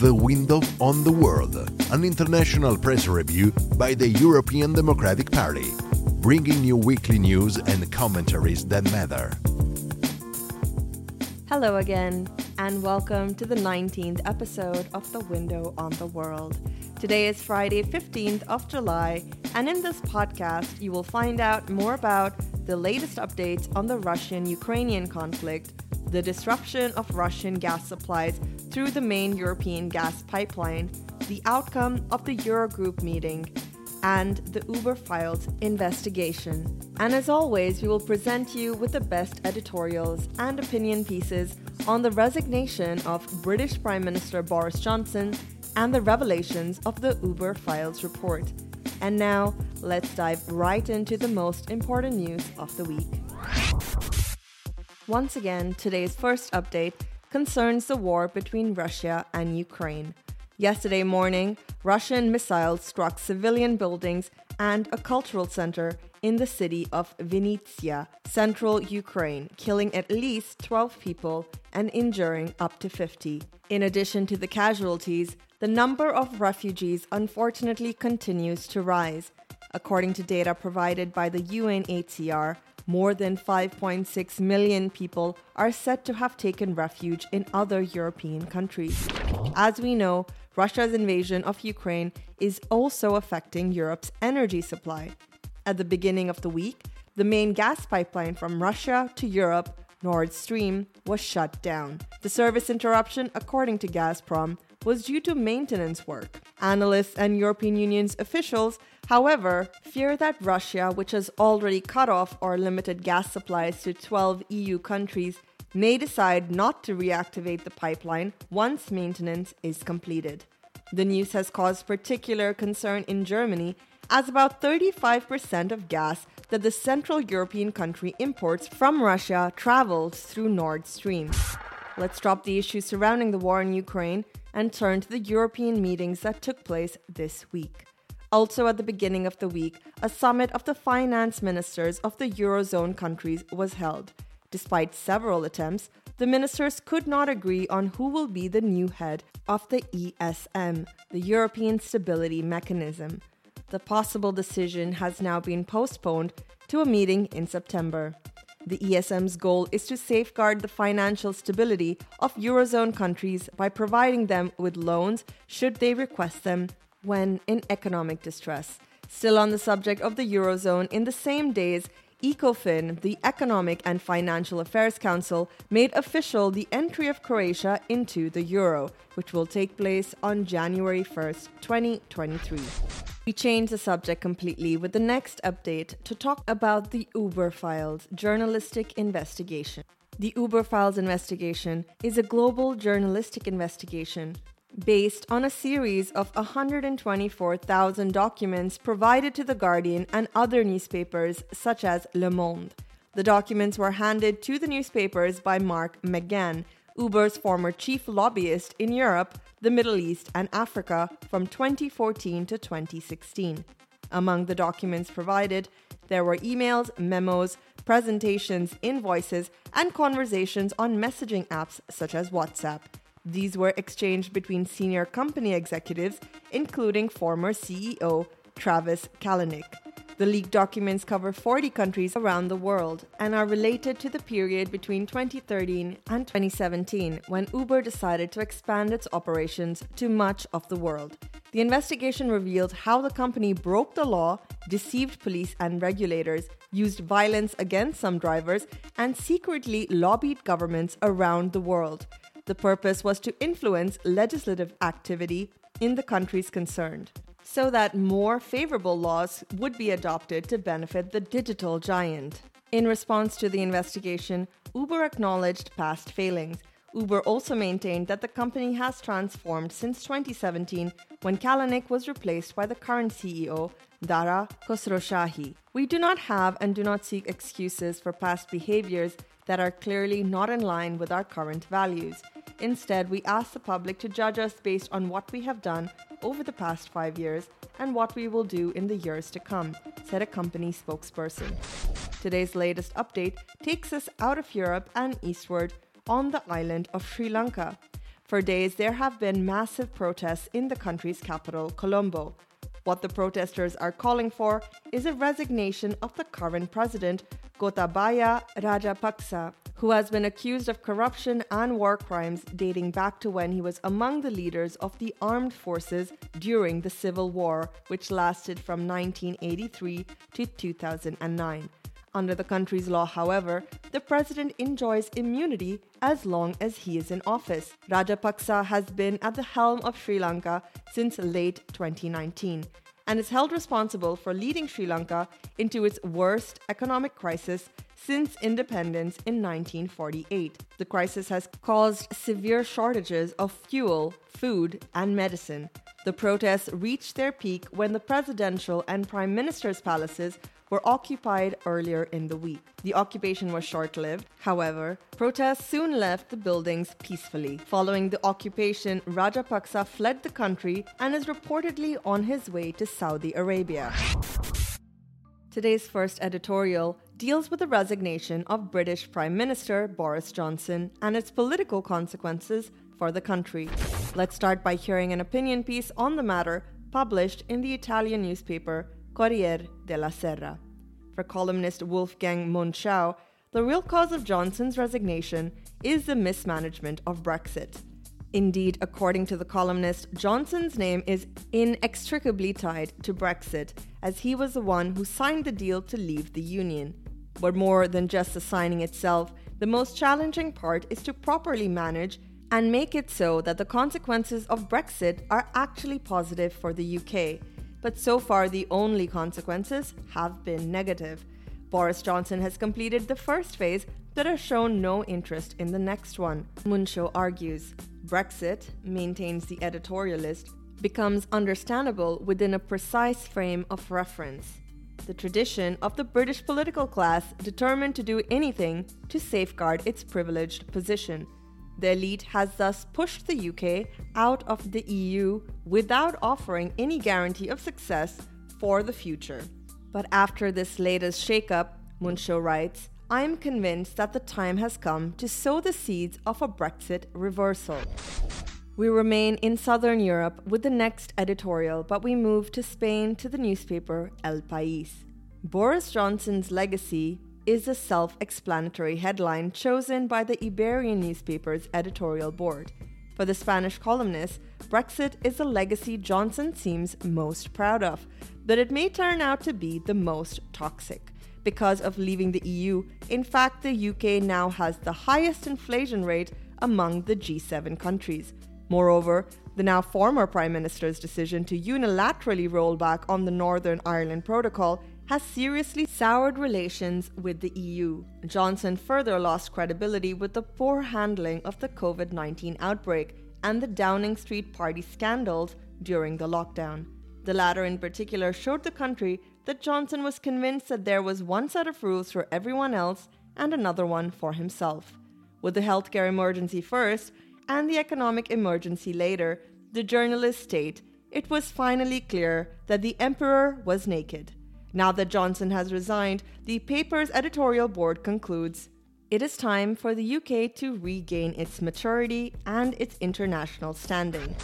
The Window on the World, an international press review by the European Democratic Party, bringing you weekly news and commentaries that matter. Hello again, and welcome to the 19th episode of The Window on the World. Today is Friday, 15th of July, and in this podcast, you will find out more about the latest updates on the Russian Ukrainian conflict, the disruption of Russian gas supplies through the main European gas pipeline, the outcome of the Eurogroup meeting, and the Uber Files investigation. And as always, we will present you with the best editorials and opinion pieces on the resignation of British Prime Minister Boris Johnson and the revelations of the Uber Files report. And now, let's dive right into the most important news of the week. Once again, today's first update concerns the war between Russia and Ukraine. Yesterday morning, Russian missiles struck civilian buildings and a cultural center in the city of Vinnytsia, central Ukraine, killing at least 12 people and injuring up to 50. In addition to the casualties, the number of refugees unfortunately continues to rise. According to data provided by the UNHCR, more than 5.6 million people are said to have taken refuge in other European countries. As we know, Russia's invasion of Ukraine is also affecting Europe's energy supply. At the beginning of the week, the main gas pipeline from Russia to Europe, Nord Stream, was shut down. The service interruption, according to Gazprom, was due to maintenance work. Analysts and European Union's officials, however, fear that Russia, which has already cut off or limited gas supplies to 12 EU countries, may decide not to reactivate the pipeline once maintenance is completed. The news has caused particular concern in Germany, as about 35% of gas that the Central European country imports from Russia traveled through Nord Stream. Let's drop the issues surrounding the war in Ukraine and turn to the European meetings that took place this week. Also, at the beginning of the week, a summit of the finance ministers of the Eurozone countries was held. Despite several attempts, the ministers could not agree on who will be the new head of the ESM, the European Stability Mechanism. The possible decision has now been postponed to a meeting in September. The ESM's goal is to safeguard the financial stability of Eurozone countries by providing them with loans should they request them when in economic distress. Still on the subject of the Eurozone, in the same days, ECOFIN, the Economic and Financial Affairs Council, made official the entry of Croatia into the euro, which will take place on January 1st, 2023. We change the subject completely with the next update to talk about the Uber Files journalistic investigation. The Uber Files investigation is a global journalistic investigation based on a series of 124,000 documents provided to The Guardian and other newspapers such as Le Monde. The documents were handed to the newspapers by Mark McGann, Uber's former chief lobbyist in Europe, the Middle East, and Africa from 2014 to 2016. Among the documents provided, there were emails, memos, presentations, invoices, and conversations on messaging apps such as WhatsApp. These were exchanged between senior company executives, including former CEO Travis Kalanick. The leaked documents cover 40 countries around the world and are related to the period between 2013 and 2017 when Uber decided to expand its operations to much of the world. The investigation revealed how the company broke the law, deceived police and regulators, used violence against some drivers, and secretly lobbied governments around the world. The purpose was to influence legislative activity in the countries concerned so that more favorable laws would be adopted to benefit the digital giant. In response to the investigation, Uber acknowledged past failings. Uber also maintained that the company has transformed since 2017 when Kalanick was replaced by the current CEO, Dara Khosrowshahi. We do not have and do not seek excuses for past behaviors that are clearly not in line with our current values. Instead, we ask the public to judge us based on what we have done over the past five years and what we will do in the years to come, said a company spokesperson. Today's latest update takes us out of Europe and eastward on the island of Sri Lanka. For days, there have been massive protests in the country's capital, Colombo. What the protesters are calling for is a resignation of the current president, Gotabaya Rajapaksa, who has been accused of corruption and war crimes dating back to when he was among the leaders of the armed forces during the Civil War, which lasted from 1983 to 2009. Under the country's law, however, the president enjoys immunity as long as he is in office. Rajapaksa has been at the helm of Sri Lanka since late 2019 and is held responsible for leading Sri Lanka into its worst economic crisis since independence in 1948. The crisis has caused severe shortages of fuel, food, and medicine. The protests reached their peak when the presidential and prime minister's palaces were occupied earlier in the week. The occupation was short lived. However, protests soon left the buildings peacefully. Following the occupation, Rajapaksa fled the country and is reportedly on his way to Saudi Arabia. Today's first editorial deals with the resignation of British Prime Minister Boris Johnson and its political consequences for the country. Let's start by hearing an opinion piece on the matter published in the Italian newspaper Corriere della Sera. For columnist Wolfgang Münchau, the real cause of Johnson's resignation is the mismanagement of Brexit. Indeed, according to the columnist, Johnson's name is inextricably tied to Brexit, as he was the one who signed the deal to leave the Union. But more than just the signing itself, the most challenging part is to properly manage and make it so that the consequences of Brexit are actually positive for the UK but so far the only consequences have been negative. Boris Johnson has completed the first phase but has shown no interest in the next one. Münchau argues Brexit, maintains the editorialist, becomes understandable within a precise frame of reference. The tradition of the British political class determined to do anything to safeguard its privileged position the elite has thus pushed the UK out of the EU without offering any guarantee of success for the future. But after this latest shakeup, Münchau writes, I am convinced that the time has come to sow the seeds of a Brexit reversal. We remain in southern Europe with the next editorial, but we move to Spain to the newspaper El País. Boris Johnson's legacy is a self explanatory headline chosen by the Iberian newspaper's editorial board. For the Spanish columnist, Brexit is a legacy Johnson seems most proud of, but it may turn out to be the most toxic. Because of leaving the EU, in fact, the UK now has the highest inflation rate among the G7 countries. Moreover, the now former Prime Minister's decision to unilaterally roll back on the Northern Ireland Protocol has seriously soured relations with the EU. Johnson further lost credibility with the poor handling of the COVID 19 outbreak and the Downing Street party scandals during the lockdown. The latter, in particular, showed the country that Johnson was convinced that there was one set of rules for everyone else and another one for himself. With the healthcare emergency first and the economic emergency later, the journalists state it was finally clear that the emperor was naked. Now that Johnson has resigned, the paper's editorial board concludes it is time for the UK to regain its maturity and its international standing.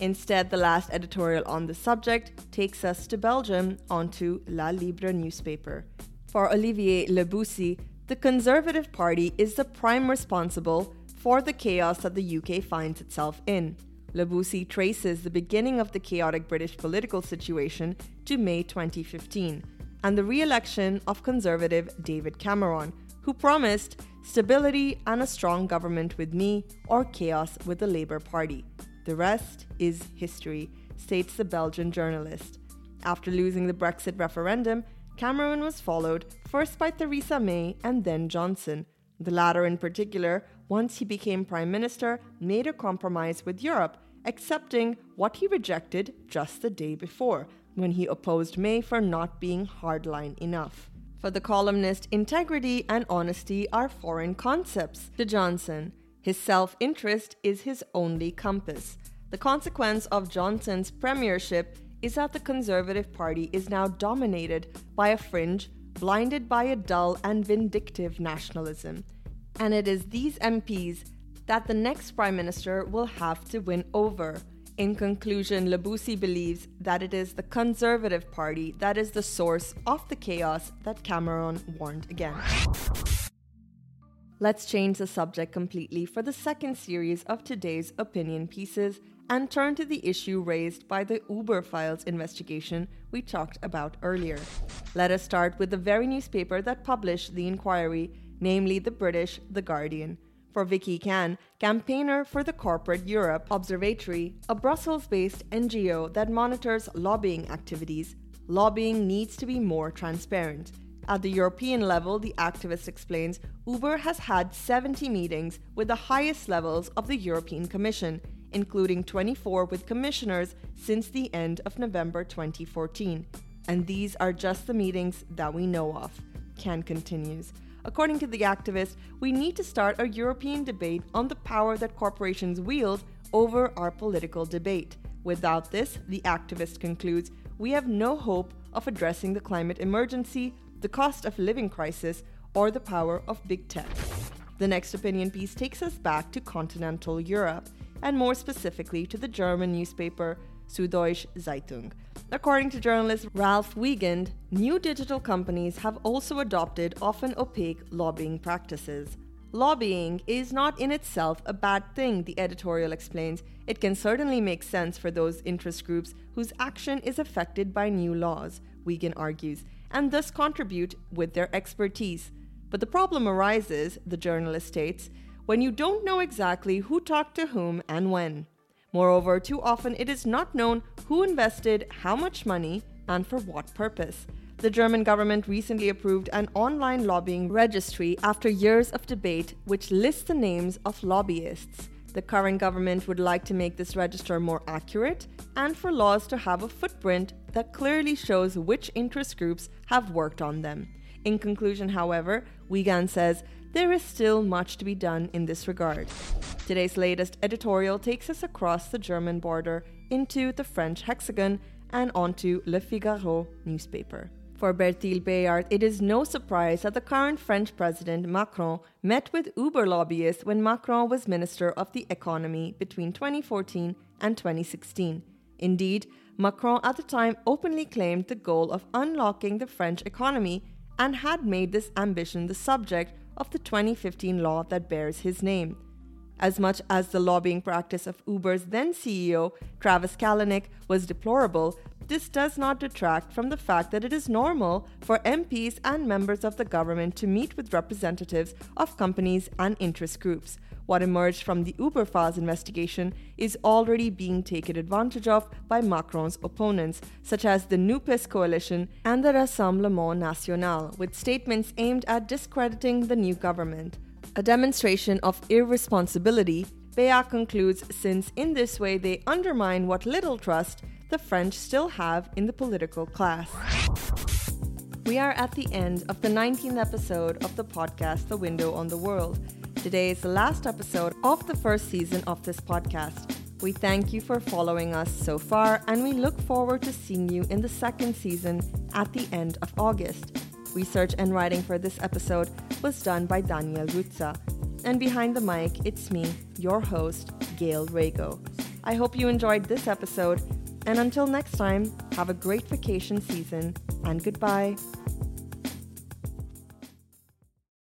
Instead, the last editorial on the subject takes us to Belgium onto La Libre newspaper. For Olivier Le Bussy, the Conservative Party is the prime responsible for the chaos that the UK finds itself in. Le Bussy traces the beginning of the chaotic British political situation to May 2015 and the re election of Conservative David Cameron, who promised stability and a strong government with me or chaos with the Labour Party. The rest is history, states the Belgian journalist. After losing the Brexit referendum, Cameron was followed first by Theresa May and then Johnson. The latter, in particular, once he became Prime Minister, made a compromise with Europe, accepting what he rejected just the day before, when he opposed May for not being hardline enough. For the columnist, integrity and honesty are foreign concepts to Johnson. His self interest is his only compass. The consequence of Johnson's premiership is that the Conservative Party is now dominated by a fringe blinded by a dull and vindictive nationalism. And it is these MPs that the next prime minister will have to win over. In conclusion, Le Bussy believes that it is the Conservative Party that is the source of the chaos that Cameron warned against. Let's change the subject completely for the second series of today's opinion pieces and turn to the issue raised by the Uber Files investigation we talked about earlier. Let us start with the very newspaper that published the inquiry, namely the British The Guardian. For Vicky Cann, campaigner for the Corporate Europe Observatory, a Brussels based NGO that monitors lobbying activities, lobbying needs to be more transparent. At the European level, the activist explains Uber has had 70 meetings with the highest levels of the European Commission, including 24 with commissioners since the end of November 2014. And these are just the meetings that we know of. Cann continues. According to the activist, we need to start a European debate on the power that corporations wield over our political debate. Without this, the activist concludes, we have no hope of addressing the climate emergency the cost of living crisis, or the power of big tech. The next opinion piece takes us back to continental Europe, and more specifically to the German newspaper Süddeutsche Zeitung. According to journalist Ralf Wiegand, new digital companies have also adopted often opaque lobbying practices. Lobbying is not in itself a bad thing, the editorial explains. It can certainly make sense for those interest groups whose action is affected by new laws, Wiegand argues and thus contribute with their expertise. But the problem arises, the journalist states, when you don't know exactly who talked to whom and when. Moreover, too often it is not known who invested how much money and for what purpose. The German government recently approved an online lobbying registry after years of debate, which lists the names of lobbyists. The current government would like to make this register more accurate and for laws to have a footprint that clearly shows which interest groups have worked on them. In conclusion, however, Wiegand says there is still much to be done in this regard. Today's latest editorial takes us across the German border into the French hexagon and onto Le Figaro newspaper. For Bertille Bayart, it is no surprise that the current French President Macron met with Uber lobbyists when Macron was Minister of the Economy between 2014 and 2016. Indeed, Macron at the time openly claimed the goal of unlocking the French economy and had made this ambition the subject of the 2015 law that bears his name. As much as the lobbying practice of Uber's then CEO, Travis Kalanick, was deplorable, this does not detract from the fact that it is normal for MPs and members of the government to meet with representatives of companies and interest groups. What emerged from the Uber Files investigation is already being taken advantage of by Macron's opponents, such as the NUPES coalition and the Rassemblement National, with statements aimed at discrediting the new government. A demonstration of irresponsibility, Bayart concludes, since in this way they undermine what little trust the French still have in the political class. We are at the end of the 19th episode of the podcast The Window on the World. Today is the last episode of the first season of this podcast. We thank you for following us so far, and we look forward to seeing you in the second season at the end of August. Research and writing for this episode was done by Daniel Ruzza. And behind the mic, it's me, your host, Gail Rago. I hope you enjoyed this episode and until next time, have a great vacation season and goodbye.